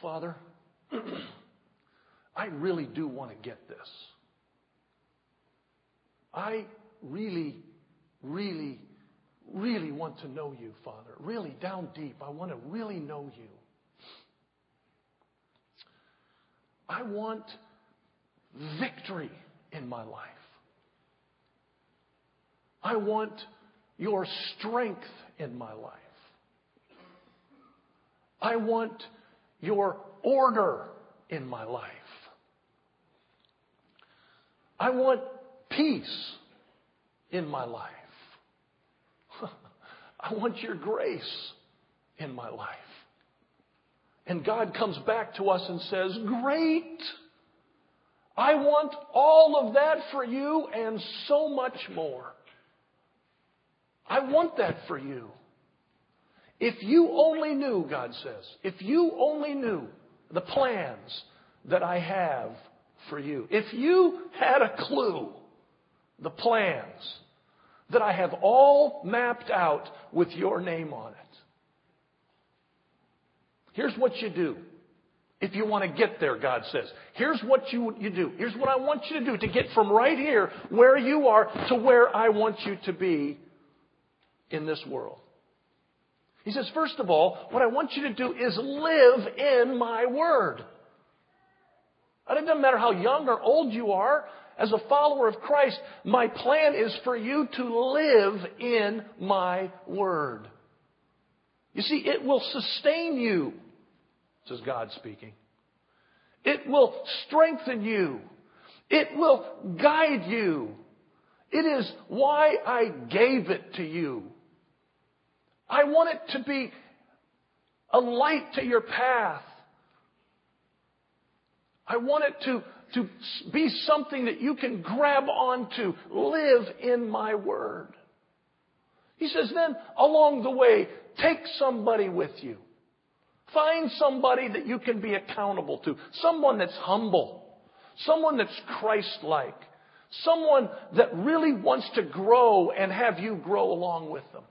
Father, I really do want to get this. I really, really, really want to know you, Father. Really down deep. I want to really know you. I want victory in my life. I want your strength in my life. I want your order in my life. I want peace in my life. I want your grace in my life. And God comes back to us and says, Great! I want all of that for you and so much more. I want that for you. If you only knew, God says, if you only knew the plans that I have for you, if you had a clue the plans that I have all mapped out with your name on it, here's what you do. If you want to get there, God says, here's what you, you do. Here's what I want you to do to get from right here, where you are, to where I want you to be in this world. He says, first of all, what I want you to do is live in my word. And it doesn't matter how young or old you are, as a follower of Christ, my plan is for you to live in my word. You see, it will sustain you, says God speaking. It will strengthen you. It will guide you. It is why I gave it to you. I want it to be a light to your path. I want it to, to be something that you can grab onto. Live in my word. He says, then along the way, take somebody with you. Find somebody that you can be accountable to. Someone that's humble. Someone that's Christ-like. Someone that really wants to grow and have you grow along with them.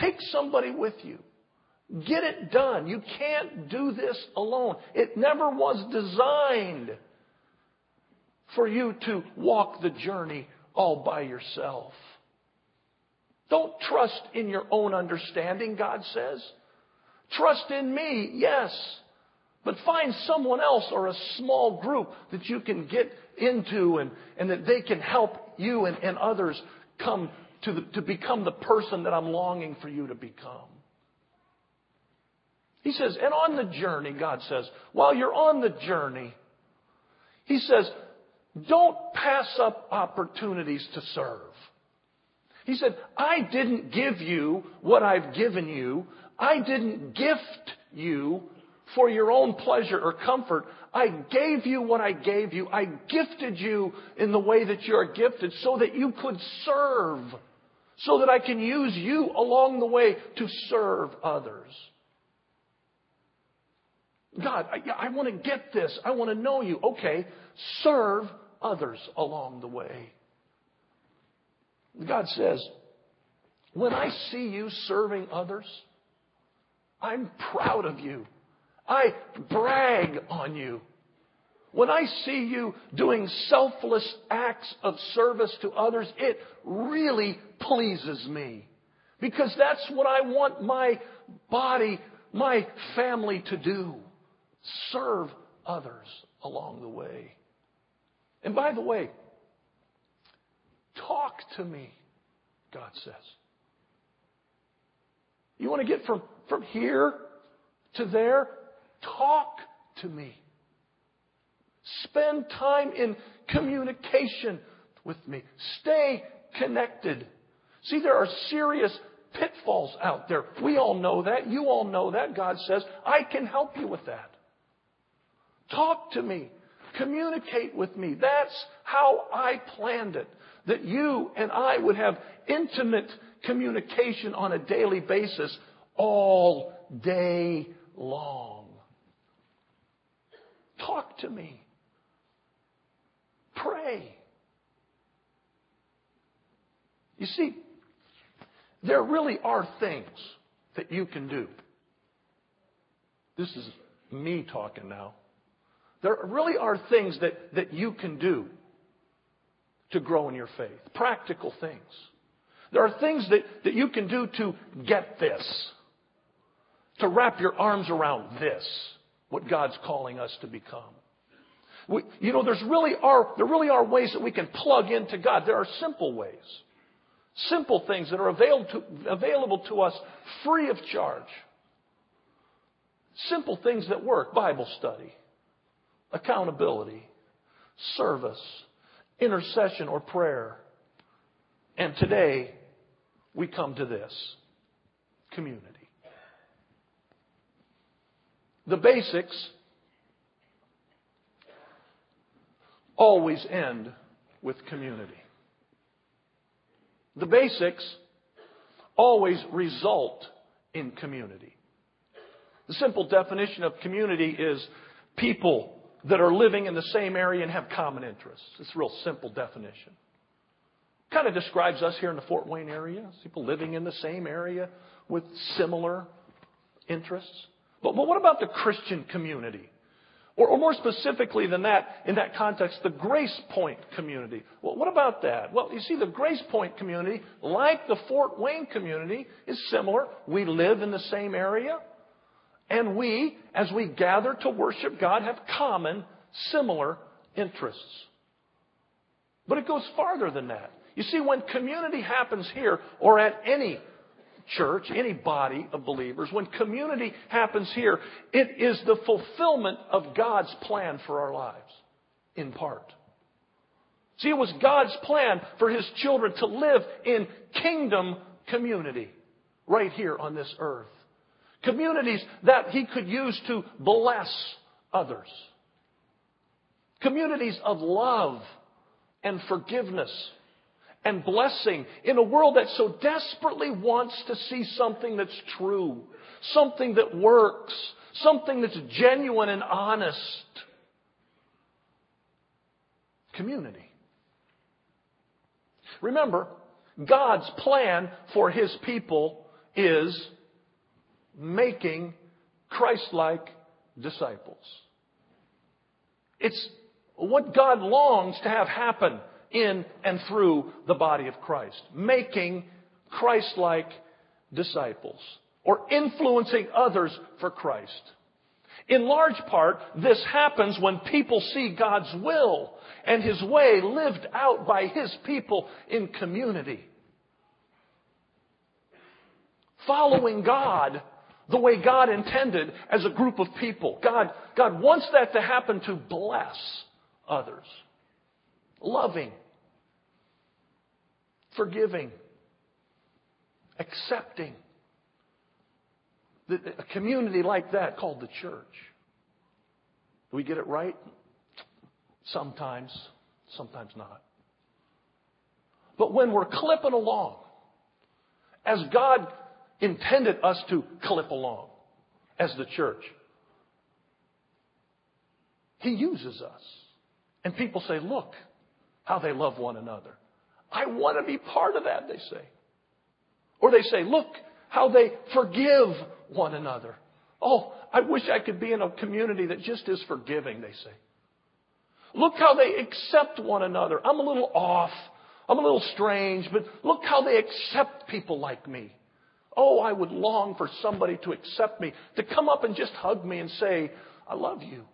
Take somebody with you. Get it done. You can't do this alone. It never was designed for you to walk the journey all by yourself. Don't trust in your own understanding, God says. Trust in me, yes. But find someone else or a small group that you can get into and, and that they can help you and, and others come to, the, to become the person that I'm longing for you to become. He says, and on the journey, God says, while you're on the journey, He says, don't pass up opportunities to serve. He said, I didn't give you what I've given you. I didn't gift you for your own pleasure or comfort. I gave you what I gave you. I gifted you in the way that you're gifted so that you could serve so that I can use you along the way to serve others. God, I, I want to get this. I want to know you. Okay, serve others along the way. God says, when I see you serving others, I'm proud of you. I brag on you. When I see you doing selfless acts of service to others, it really pleases me. Because that's what I want my body, my family to do. Serve others along the way. And by the way, talk to me, God says. You want to get from, from here to there? Talk to me. Spend time in communication with me. Stay connected. See, there are serious pitfalls out there. We all know that. You all know that. God says, I can help you with that. Talk to me. Communicate with me. That's how I planned it. That you and I would have intimate communication on a daily basis all day long. Talk to me. Pray. You see, there really are things that you can do. This is me talking now. There really are things that, that you can do to grow in your faith. Practical things. There are things that, that you can do to get this. To wrap your arms around this. What God's calling us to become. We, you know, there's really are, there really are ways that we can plug into God. There are simple ways. Simple things that are available to, available to us free of charge. Simple things that work. Bible study, accountability, service, intercession or prayer. And today, we come to this community. The basics always end with community. The basics always result in community. The simple definition of community is people that are living in the same area and have common interests. It's a real simple definition. Kind of describes us here in the Fort Wayne area. People living in the same area with similar interests. But, what about the Christian community? Or, or, more specifically than that, in that context, the Grace Point community. Well, what about that? Well, you see, the Grace Point community, like the Fort Wayne community, is similar. We live in the same area. And we, as we gather to worship God, have common, similar interests. But it goes farther than that. You see, when community happens here or at any church, any body of believers, when community happens here, it is the fulfillment of God's plan for our lives, in part. See, it was God's plan for His children to live in kingdom community right here on this earth. Communities that He could use to bless others. Communities of love and forgiveness and blessing in a world that so desperately wants to see something that's true, something that works, something that's genuine and honest. Community. Remember, God's plan for His people is making Christ like disciples. It's what God longs to have happen in and through the body of Christ. Making Christ like disciples or influencing others for Christ. In large part, this happens when people see God's will and His way lived out by His people in community. Following God the way God intended as a group of people. God, God wants that to happen to bless others. Loving, forgiving, accepting. A community like that called the church. Do we get it right? Sometimes, sometimes not. But when we're clipping along, as God intended us to clip along as the church. He uses us. And people say, look how they love one another. I want to be part of that, they say. Or they say, look how they forgive one another. Oh, I wish I could be in a community that just is forgiving, they say. Look how they accept one another. I'm a little off. I'm a little strange, but look how they accept people like me. Oh, I would long for somebody to accept me, to come up and just hug me and say, I love you.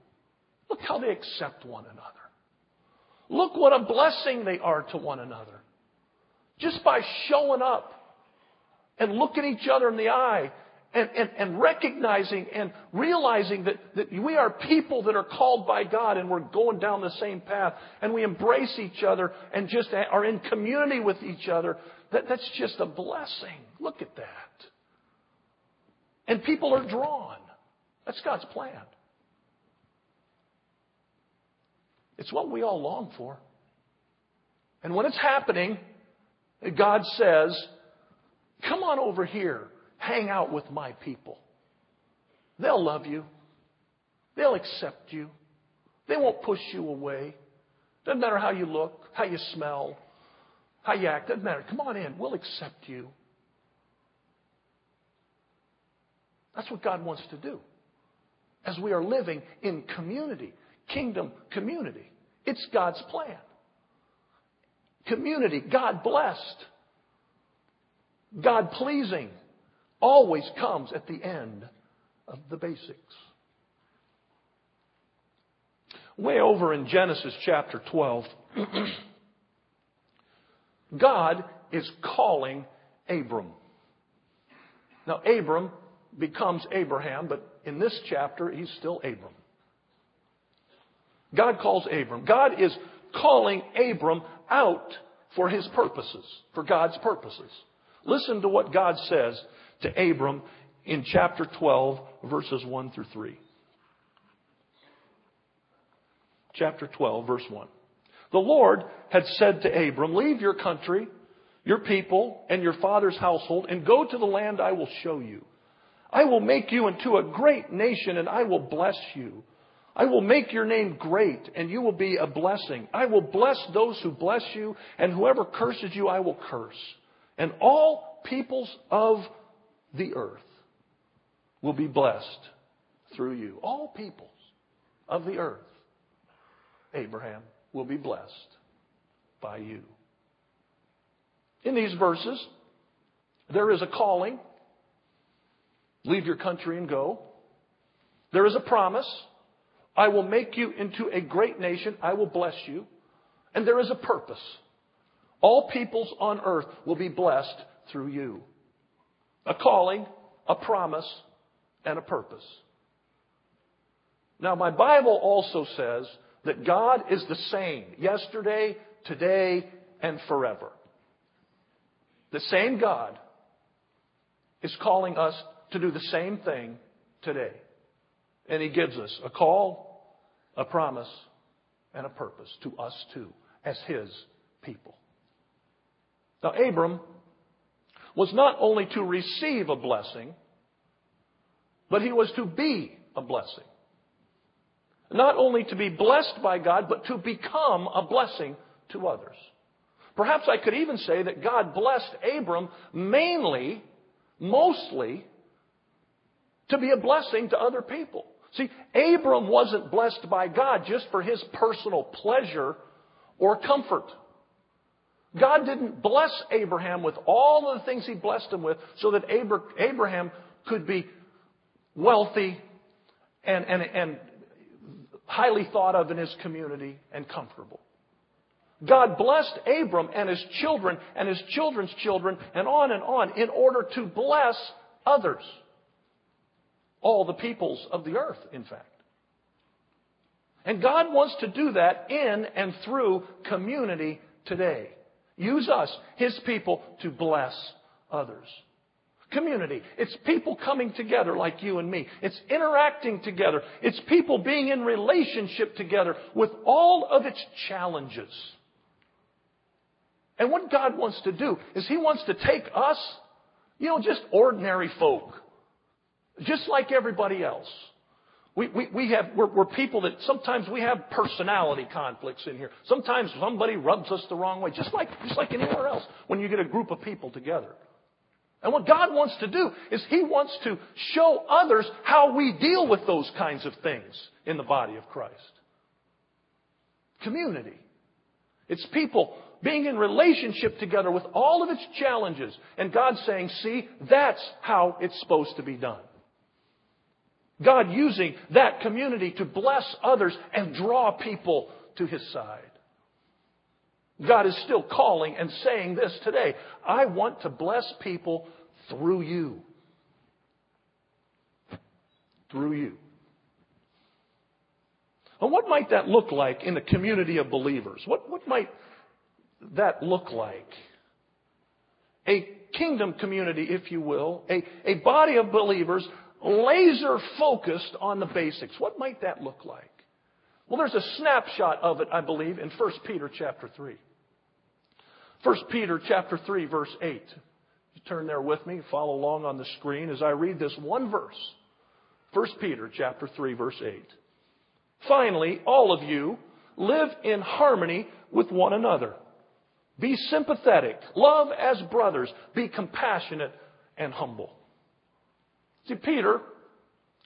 Look how they accept one another. Look what a blessing they are to one another. Just by showing up and looking each other in the eye and, and, and recognizing and realizing that, that we are people that are called by God and we're going down the same path and we embrace each other and just are in community with each other, that, that's just a blessing. Look at that. And people are drawn. That's God's plan. It's what we all long for. And when it's happening, God says, Come on over here, hang out with my people. They'll love you, they'll accept you, they won't push you away. Doesn't matter how you look, how you smell, how you act, doesn't matter. Come on in, we'll accept you. That's what God wants to do. as we are living in community, kingdom community. It's God's plan. Community, God blessed, God pleasing, always comes at the end of the basics. Way over in Genesis chapter 12, God is calling Abram. Now, Abram becomes Abraham, but in this chapter, he's still Abram. God calls Abram. God is calling Abram out for his purposes, for God's purposes. Listen to what God says to Abram in chapter 12, verses 1 through 3. Chapter 12, verse 1. The Lord had said to Abram, Leave your country, your people, and your father's household, and go to the land I will show you. I will make you into a great nation, and I will bless you. I will make your name great, and you will be a blessing. I will bless those who bless you, and whoever curses you, I will curse. And all peoples of the earth will be blessed through you. All peoples of the earth, Abraham, will be blessed by you. In these verses, there is a calling leave your country and go. There is a promise I will make you into a great nation, I will bless you. And there is a purpose. All peoples on earth will be blessed through you. A calling, a promise, and a purpose. Now, my Bible also says that God is the same yesterday, today, and forever. The same God is calling us to do the same thing today. And He gives us a call, a promise, and a purpose to us too, as His people. Now, Abram was not only to receive a blessing, but he was to be a blessing. Not only to be blessed by God, but to become a blessing to others. Perhaps I could even say that God blessed Abram mainly, mostly, to be a blessing to other people. See, Abram wasn't blessed by God just for his personal pleasure or comfort. God didn't bless Abraham with all of the things he blessed him with so that Abraham could be wealthy and, and, and highly thought of in his community and comfortable. God blessed Abram and his children and his children's children and on and on in order to bless others. All the peoples of the earth, in fact. And God wants to do that in and through community today. Use us, His people, to bless others. Community. It's people coming together like you and me. It's interacting together. It's people being in relationship together with all of its challenges. And what God wants to do is He wants to take us, you know, just ordinary folk, just like everybody else. We, we, we have, we're, we're people that sometimes we have personality conflicts in here. Sometimes somebody rubs us the wrong way, just like, just like anywhere else when you get a group of people together. And what God wants to do is He wants to show others how we deal with those kinds of things in the body of Christ. Community. It's people being in relationship together with all of its challenges. And God saying, see, that's how it's supposed to be done. God using that community to bless others and draw people to His side. God is still calling and saying this today. I want to bless people through you. Through you. And what might that look like in a community of believers? What, what might that look like? A kingdom community, if you will, a, a body of believers laser focused on the basics. What might that look like? Well, there's a snapshot of it, I believe, in 1 Peter chapter 3. 1 Peter chapter 3 verse 8. You turn there with me, follow along on the screen as I read this one verse. 1 Peter chapter 3 verse 8. Finally, all of you live in harmony with one another. Be sympathetic, love as brothers, be compassionate and humble. See, Peter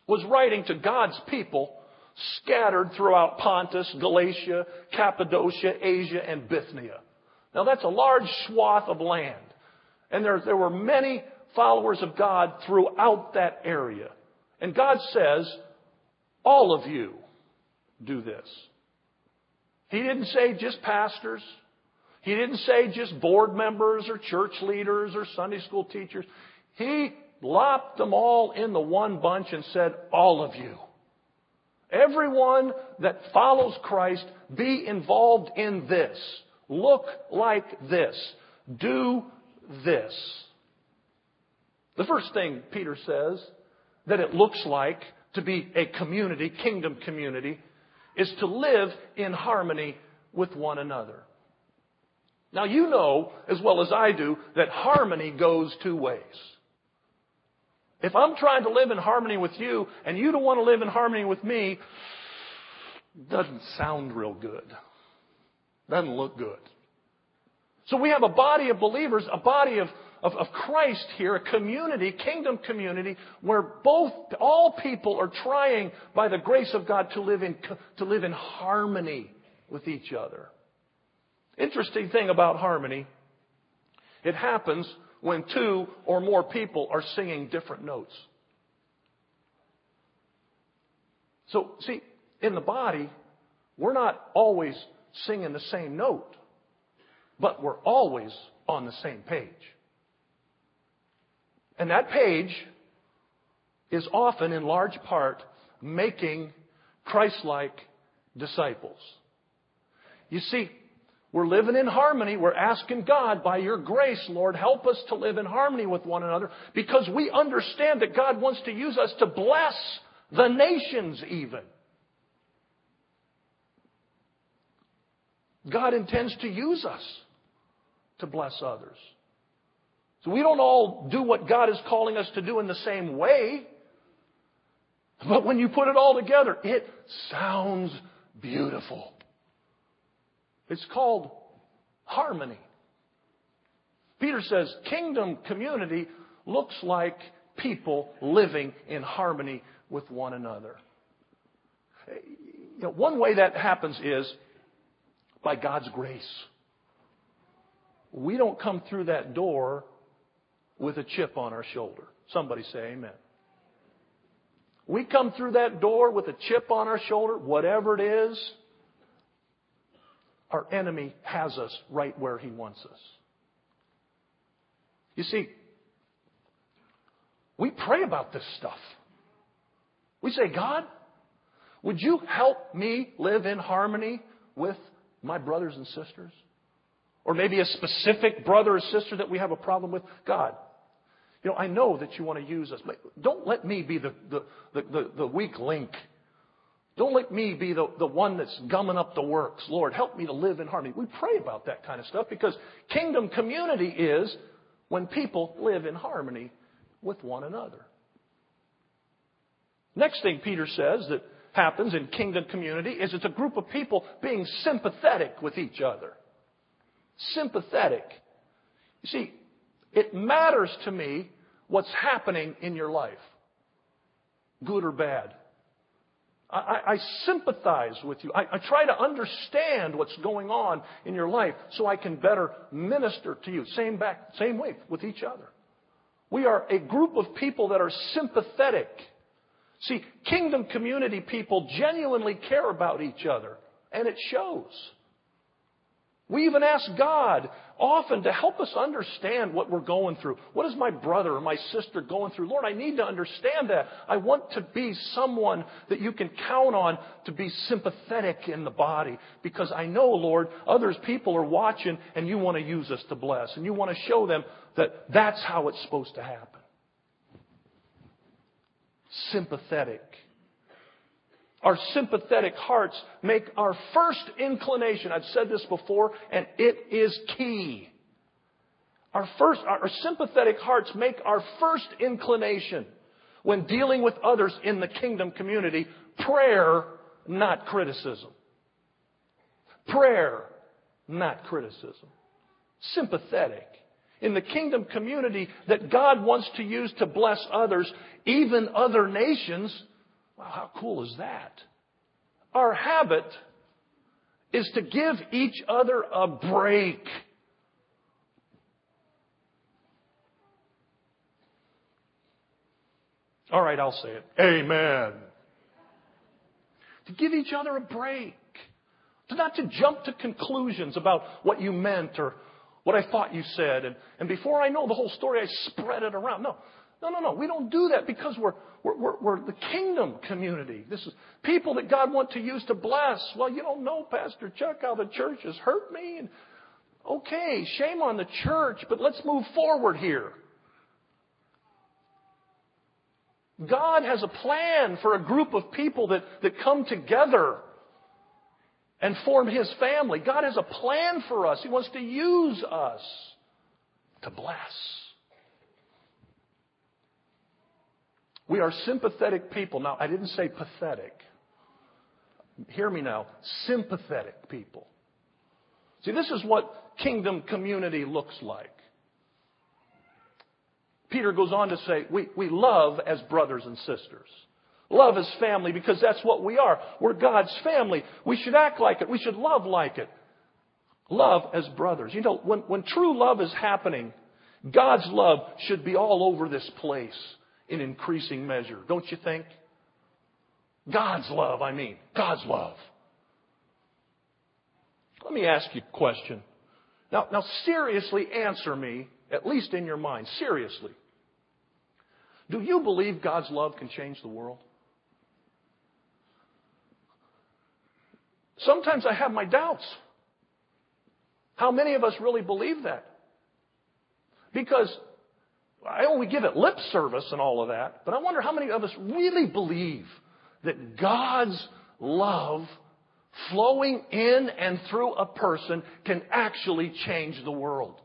was writing to God's people scattered throughout Pontus, Galatia, Cappadocia, Asia, and Bithynia. Now that's a large swath of land. And there, there were many followers of God throughout that area. And God says, all of you do this. He didn't say just pastors. He didn't say just board members or church leaders or Sunday school teachers. He lopped them all in the one bunch and said, all of you. Everyone that follows Christ, be involved in this. Look like this. Do this. The first thing Peter says that it looks like to be a community, kingdom community, is to live in harmony with one another. Now you know as well as I do that harmony goes two ways. If I'm trying to live in harmony with you and you don't want to live in harmony with me, doesn't sound real good. Doesn't look good. So we have a body of believers, a body of, of, of, Christ here, a community, kingdom community, where both, all people are trying by the grace of God to live in, to live in harmony with each other. Interesting thing about harmony, it happens when two or more people are singing different notes. So, see, in the body, we're not always singing the same note, but we're always on the same page. And that page is often, in large part, making Christ like disciples. You see, we're living in harmony. We're asking God, by your grace, Lord, help us to live in harmony with one another because we understand that God wants to use us to bless the nations even. God intends to use us to bless others. So we don't all do what God is calling us to do in the same way. But when you put it all together, it sounds beautiful. It's called harmony. Peter says kingdom community looks like people living in harmony with one another. You know, one way that happens is by God's grace. We don't come through that door with a chip on our shoulder. Somebody say amen. We come through that door with a chip on our shoulder, whatever it is, our enemy has us right where he wants us. You see, we pray about this stuff. We say, God, would you help me live in harmony with my brothers and sisters? Or maybe a specific brother or sister that we have a problem with? God, you know, I know that you want to use us. But don't let me be the, the, the, the weak link don't let me be the, the one that's gumming up the works. Lord, help me to live in harmony. We pray about that kind of stuff because kingdom community is when people live in harmony with one another. Next thing Peter says that happens in kingdom community is it's a group of people being sympathetic with each other. Sympathetic. You see, it matters to me what's happening in your life, good or bad. I, I, sympathize with you. I, I try to understand what's going on in your life so I can better minister to you. Same back, same way with each other. We are a group of people that are sympathetic. See, kingdom community people genuinely care about each other, and it shows. We even ask God often to help us understand what we're going through. What is my brother or my sister going through? Lord, I need to understand that. I want to be someone that you can count on to be sympathetic in the body because I know, Lord, others people are watching and you want to use us to bless and you want to show them that that's how it's supposed to happen. Sympathetic. Our sympathetic hearts make our first inclination. I've said this before, and it is key. Our first, our sympathetic hearts make our first inclination when dealing with others in the kingdom community prayer, not criticism. Prayer, not criticism. Sympathetic. In the kingdom community that God wants to use to bless others, even other nations, Wow, how cool is that? Our habit is to give each other a break. All right, I'll say it. Amen. To give each other a break. To not to jump to conclusions about what you meant or what I thought you said. And, and before I know the whole story, I spread it around. No, no, no, no. We don't do that because we're, we're, we're, we're the kingdom community. This is people that God wants to use to bless. Well, you don't know, Pastor Chuck, how the church has hurt me. And, okay, shame on the church, but let's move forward here. God has a plan for a group of people that, that come together and form His family. God has a plan for us. He wants to use us to bless. We are sympathetic people. Now, I didn't say pathetic. Hear me now. Sympathetic people. See, this is what kingdom community looks like. Peter goes on to say, we, we love as brothers and sisters. Love as family because that's what we are. We're God's family. We should act like it. We should love like it. Love as brothers. You know, when, when true love is happening, God's love should be all over this place in increasing measure, don't you think? God's love, I mean. God's love. Let me ask you a question. Now, now seriously answer me, at least in your mind. Seriously. Do you believe God's love can change the world? Sometimes I have my doubts. How many of us really believe that? Because I we give it lip service and all of that, but I wonder how many of us really believe that God's love flowing in and through a person can actually change the world.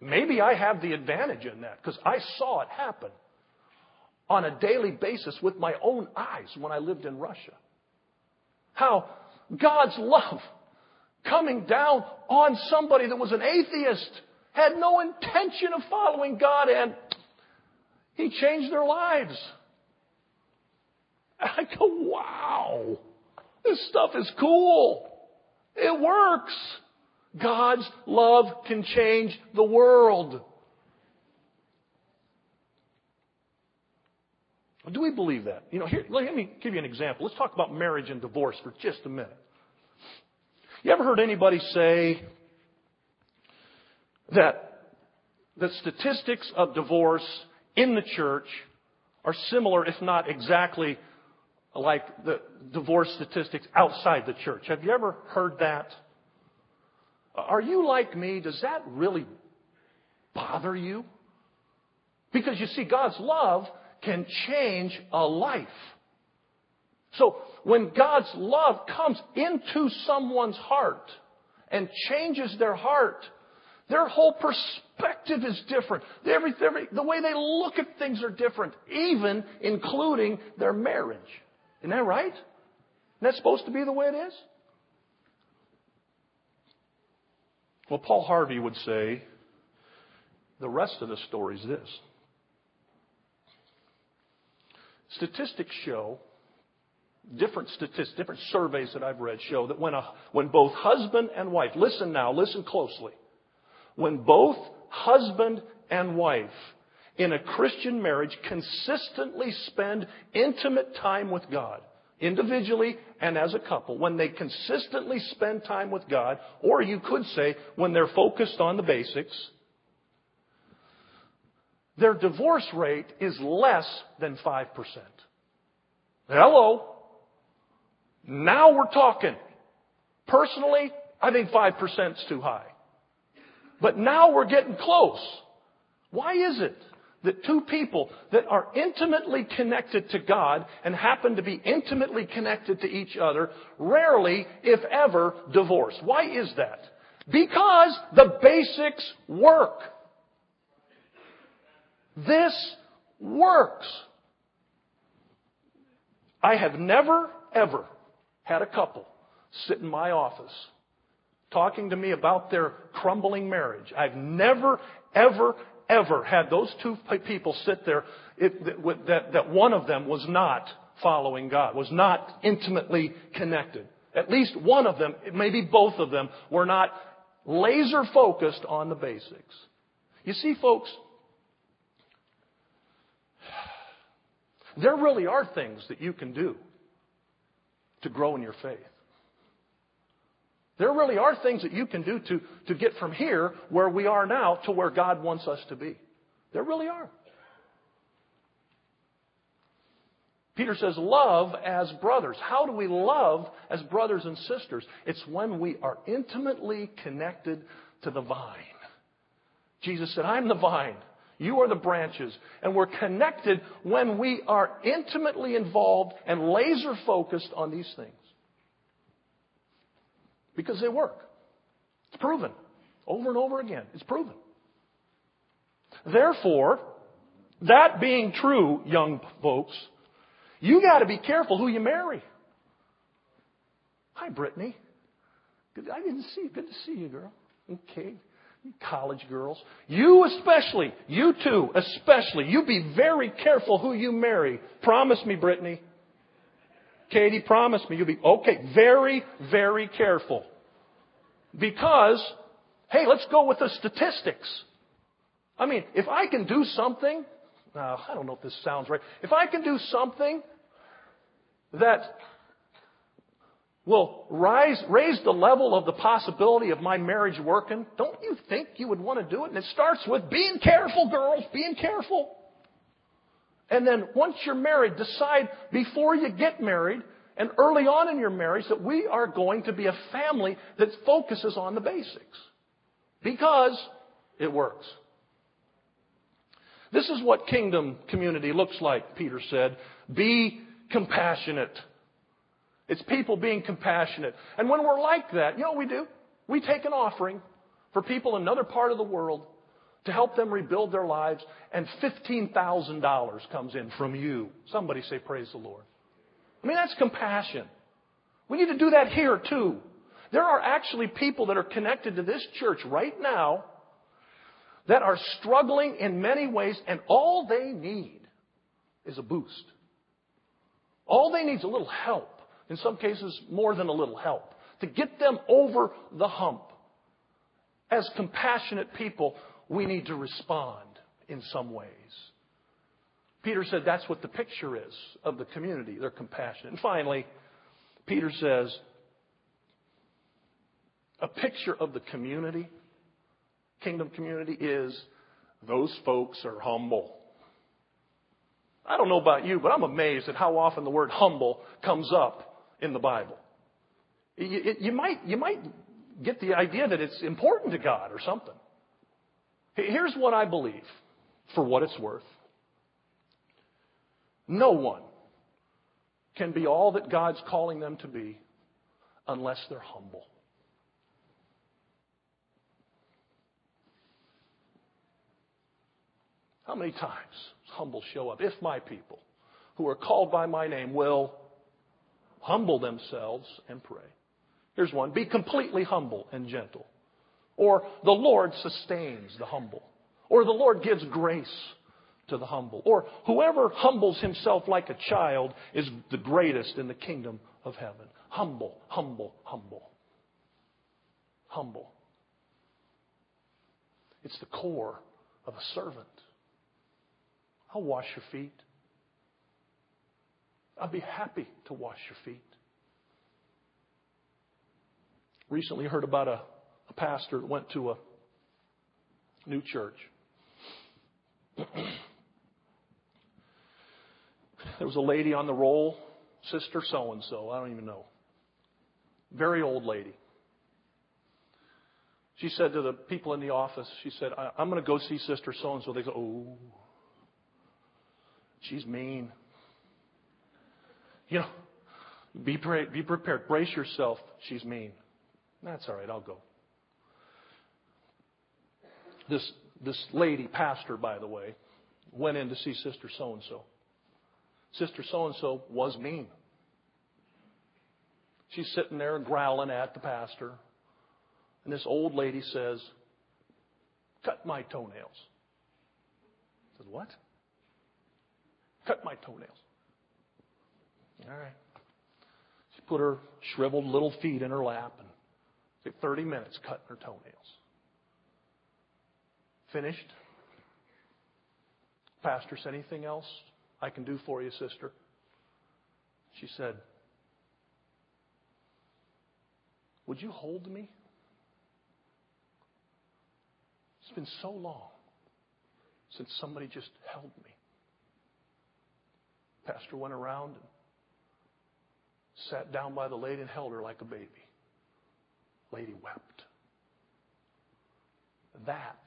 Maybe I have the advantage in that because I saw it happen on a daily basis with my own eyes when I lived in Russia. How God's love coming down on somebody that was an atheist, had no intention of following God, and He changed their lives. I go, wow, this stuff is cool. It works. God's love can change the world. Do we believe that? You know, here, let me give you an example. Let's talk about marriage and divorce for just a minute. You ever heard anybody say that the statistics of divorce in the church are similar, if not exactly like the divorce statistics outside the church? Have you ever heard that? Are you like me? Does that really bother you? Because you see, God's love can change a life. So when God's love comes into someone's heart and changes their heart, their whole perspective is different. Every, every, the way they look at things are different, even including their marriage. Isn't that right? Isn't that supposed to be the way it is? Well, Paul Harvey would say the rest of the story is this. Statistics show different statistics, different surveys that I've read show that when, a, when both husband and wife, listen now, listen closely. When both husband and wife in a Christian marriage consistently spend intimate time with God, individually and as a couple, when they consistently spend time with God, or you could say when they're focused on the basics, their divorce rate is less than 5%. Hello. Now we're talking. Personally, I think 5% is too high. But now we're getting close. Why is it that two people that are intimately connected to God and happen to be intimately connected to each other rarely, if ever, divorce? Why is that? Because the basics work. This works. I have never, ever had a couple sit in my office talking to me about their crumbling marriage. I've never, ever, ever had those two people sit there it, that, that one of them was not following God, was not intimately connected. At least one of them, maybe both of them, were not laser focused on the basics. You see, folks, there really are things that you can do to grow in your faith. There really are things that you can do to, to get from here, where we are now, to where God wants us to be. There really are. Peter says, love as brothers. How do we love as brothers and sisters? It's when we are intimately connected to the vine. Jesus said, I'm the vine. You are the branches. And we're connected when we are intimately involved and laser focused on these things. Because they work. It's proven. Over and over again. It's proven. Therefore, that being true, young folks, you got to be careful who you marry. Hi, Brittany. Good, I didn't see you. Good to see you, girl. Okay. College girls. You especially. You too, especially. You be very careful who you marry. Promise me, Brittany. Katie, promise me you'll be, okay, very, very careful. Because, hey, let's go with the statistics. I mean, if I can do something now, I don't know if this sounds right. If I can do something that will rise, raise the level of the possibility of my marriage working, don't you think you would want to do it? And it starts with being careful, girls, being careful. And then once you're married, decide before you get married and early on in your marriage that we are going to be a family that focuses on the basics. Because it works. This is what kingdom community looks like, Peter said. Be compassionate. It's people being compassionate. And when we're like that, you know what we do? We take an offering for people in another part of the world to help them rebuild their lives, and $15,000 comes in from you. Somebody say, Praise the Lord. I mean, that's compassion. We need to do that here too. There are actually people that are connected to this church right now that are struggling in many ways, and all they need is a boost. All they need is a little help. In some cases, more than a little help. To get them over the hump. As compassionate people, we need to respond in some ways. Peter said that's what the picture is of the community. They're compassionate. And finally, Peter says, a picture of the community kingdom community is those folks are humble. I don't know about you, but I'm amazed at how often the word humble comes up in the Bible. You, you, might, you might get the idea that it's important to God or something. Here's what I believe, for what it's worth. No one can be all that God's calling them to be unless they're humble. How many times humble show up? If my people who are called by my name will humble themselves and pray. Here's one. Be completely humble and gentle. Or the Lord sustains the humble. Or the Lord gives grace to the humble. Or whoever humbles himself like a child is the greatest in the kingdom of heaven. Humble, humble, humble. Humble. It's the core of a servant. I'll wash your feet. I'll be happy to wash your feet. Recently heard about a, a pastor that went to a new church. there was a lady on the roll, Sister so and so, I don't even know. Very old lady. She said to the people in the office, she said, I'm going to go see Sister so and so. They go, oh. She's mean. You know, be, be prepared. Brace yourself. She's mean. That's all right. I'll go. This, this lady, pastor, by the way, went in to see Sister so and so. Sister so and so was mean. She's sitting there growling at the pastor. And this old lady says, Cut my toenails. Said, What? Cut my toenails. All right. She put her shriveled little feet in her lap and took 30 minutes cutting her toenails. Finished. Pastor said, Anything else I can do for you, sister? She said, Would you hold me? It's been so long since somebody just held me. Pastor went around and sat down by the lady and held her like a baby. Lady wept. That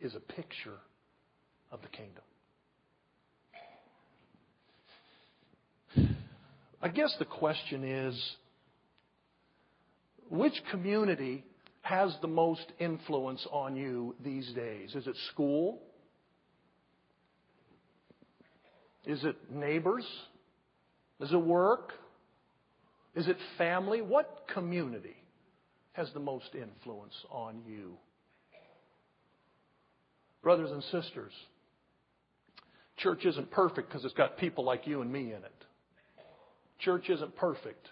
is a picture of the kingdom. I guess the question is which community has the most influence on you these days? Is it school? Is it neighbors? Is it work? Is it family? What community has the most influence on you? Brothers and sisters, church isn't perfect because it's got people like you and me in it. Church isn't perfect,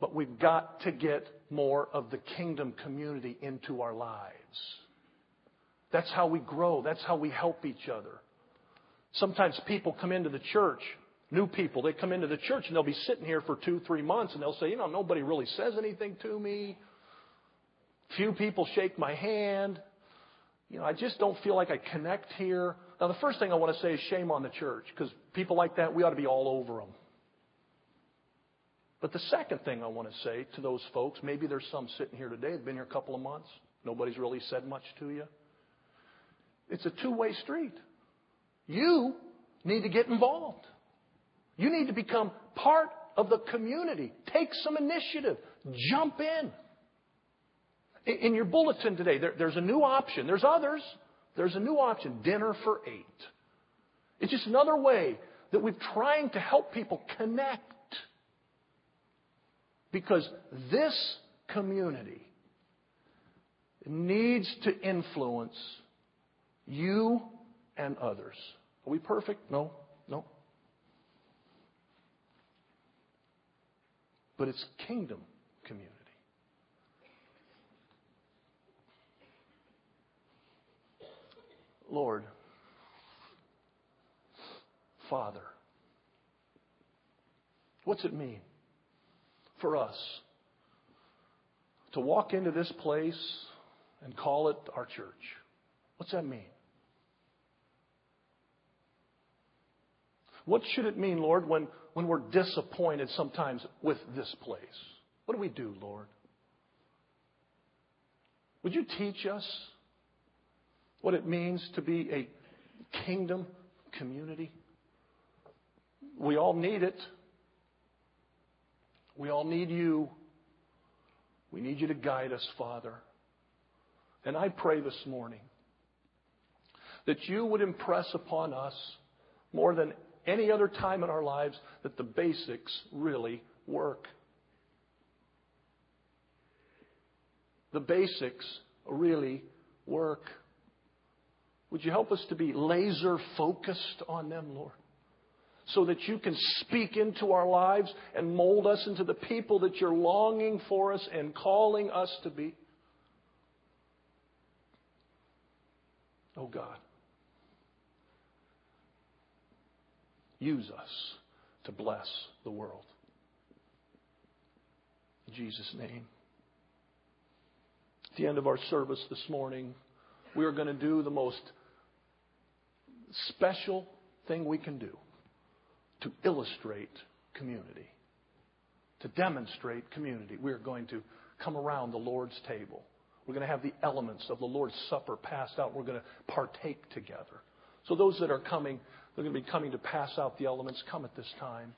but we've got to get more of the kingdom community into our lives. That's how we grow. That's how we help each other. Sometimes people come into the church, new people, they come into the church and they'll be sitting here for two, three months and they'll say, you know, nobody really says anything to me. Few people shake my hand. You know, I just don't feel like I connect here. Now, the first thing I want to say is shame on the church because people like that, we ought to be all over them. But the second thing I want to say to those folks, maybe there's some sitting here today, they've been here a couple of months, nobody's really said much to you. It's a two way street. You need to get involved. You need to become part of the community. Take some initiative. Jump in. In your bulletin today, there, there's a new option. There's others. There's a new option dinner for eight. It's just another way that we're trying to help people connect. Because this community needs to influence you and others. Are we perfect? No. But it's kingdom community. Lord, Father, what's it mean for us to walk into this place and call it our church? What's that mean? What should it mean, Lord, when, when we're disappointed sometimes with this place? What do we do, Lord? Would you teach us what it means to be a kingdom community? We all need it. We all need you. We need you to guide us, Father. And I pray this morning that you would impress upon us more than any other time in our lives that the basics really work. The basics really work. Would you help us to be laser focused on them, Lord? So that you can speak into our lives and mold us into the people that you're longing for us and calling us to be. Oh God. Use us to bless the world. In Jesus' name. At the end of our service this morning, we are going to do the most special thing we can do to illustrate community, to demonstrate community. We are going to come around the Lord's table. We're going to have the elements of the Lord's Supper passed out. We're going to partake together. So, those that are coming, they're going to be coming to pass out the elements. Come at this time.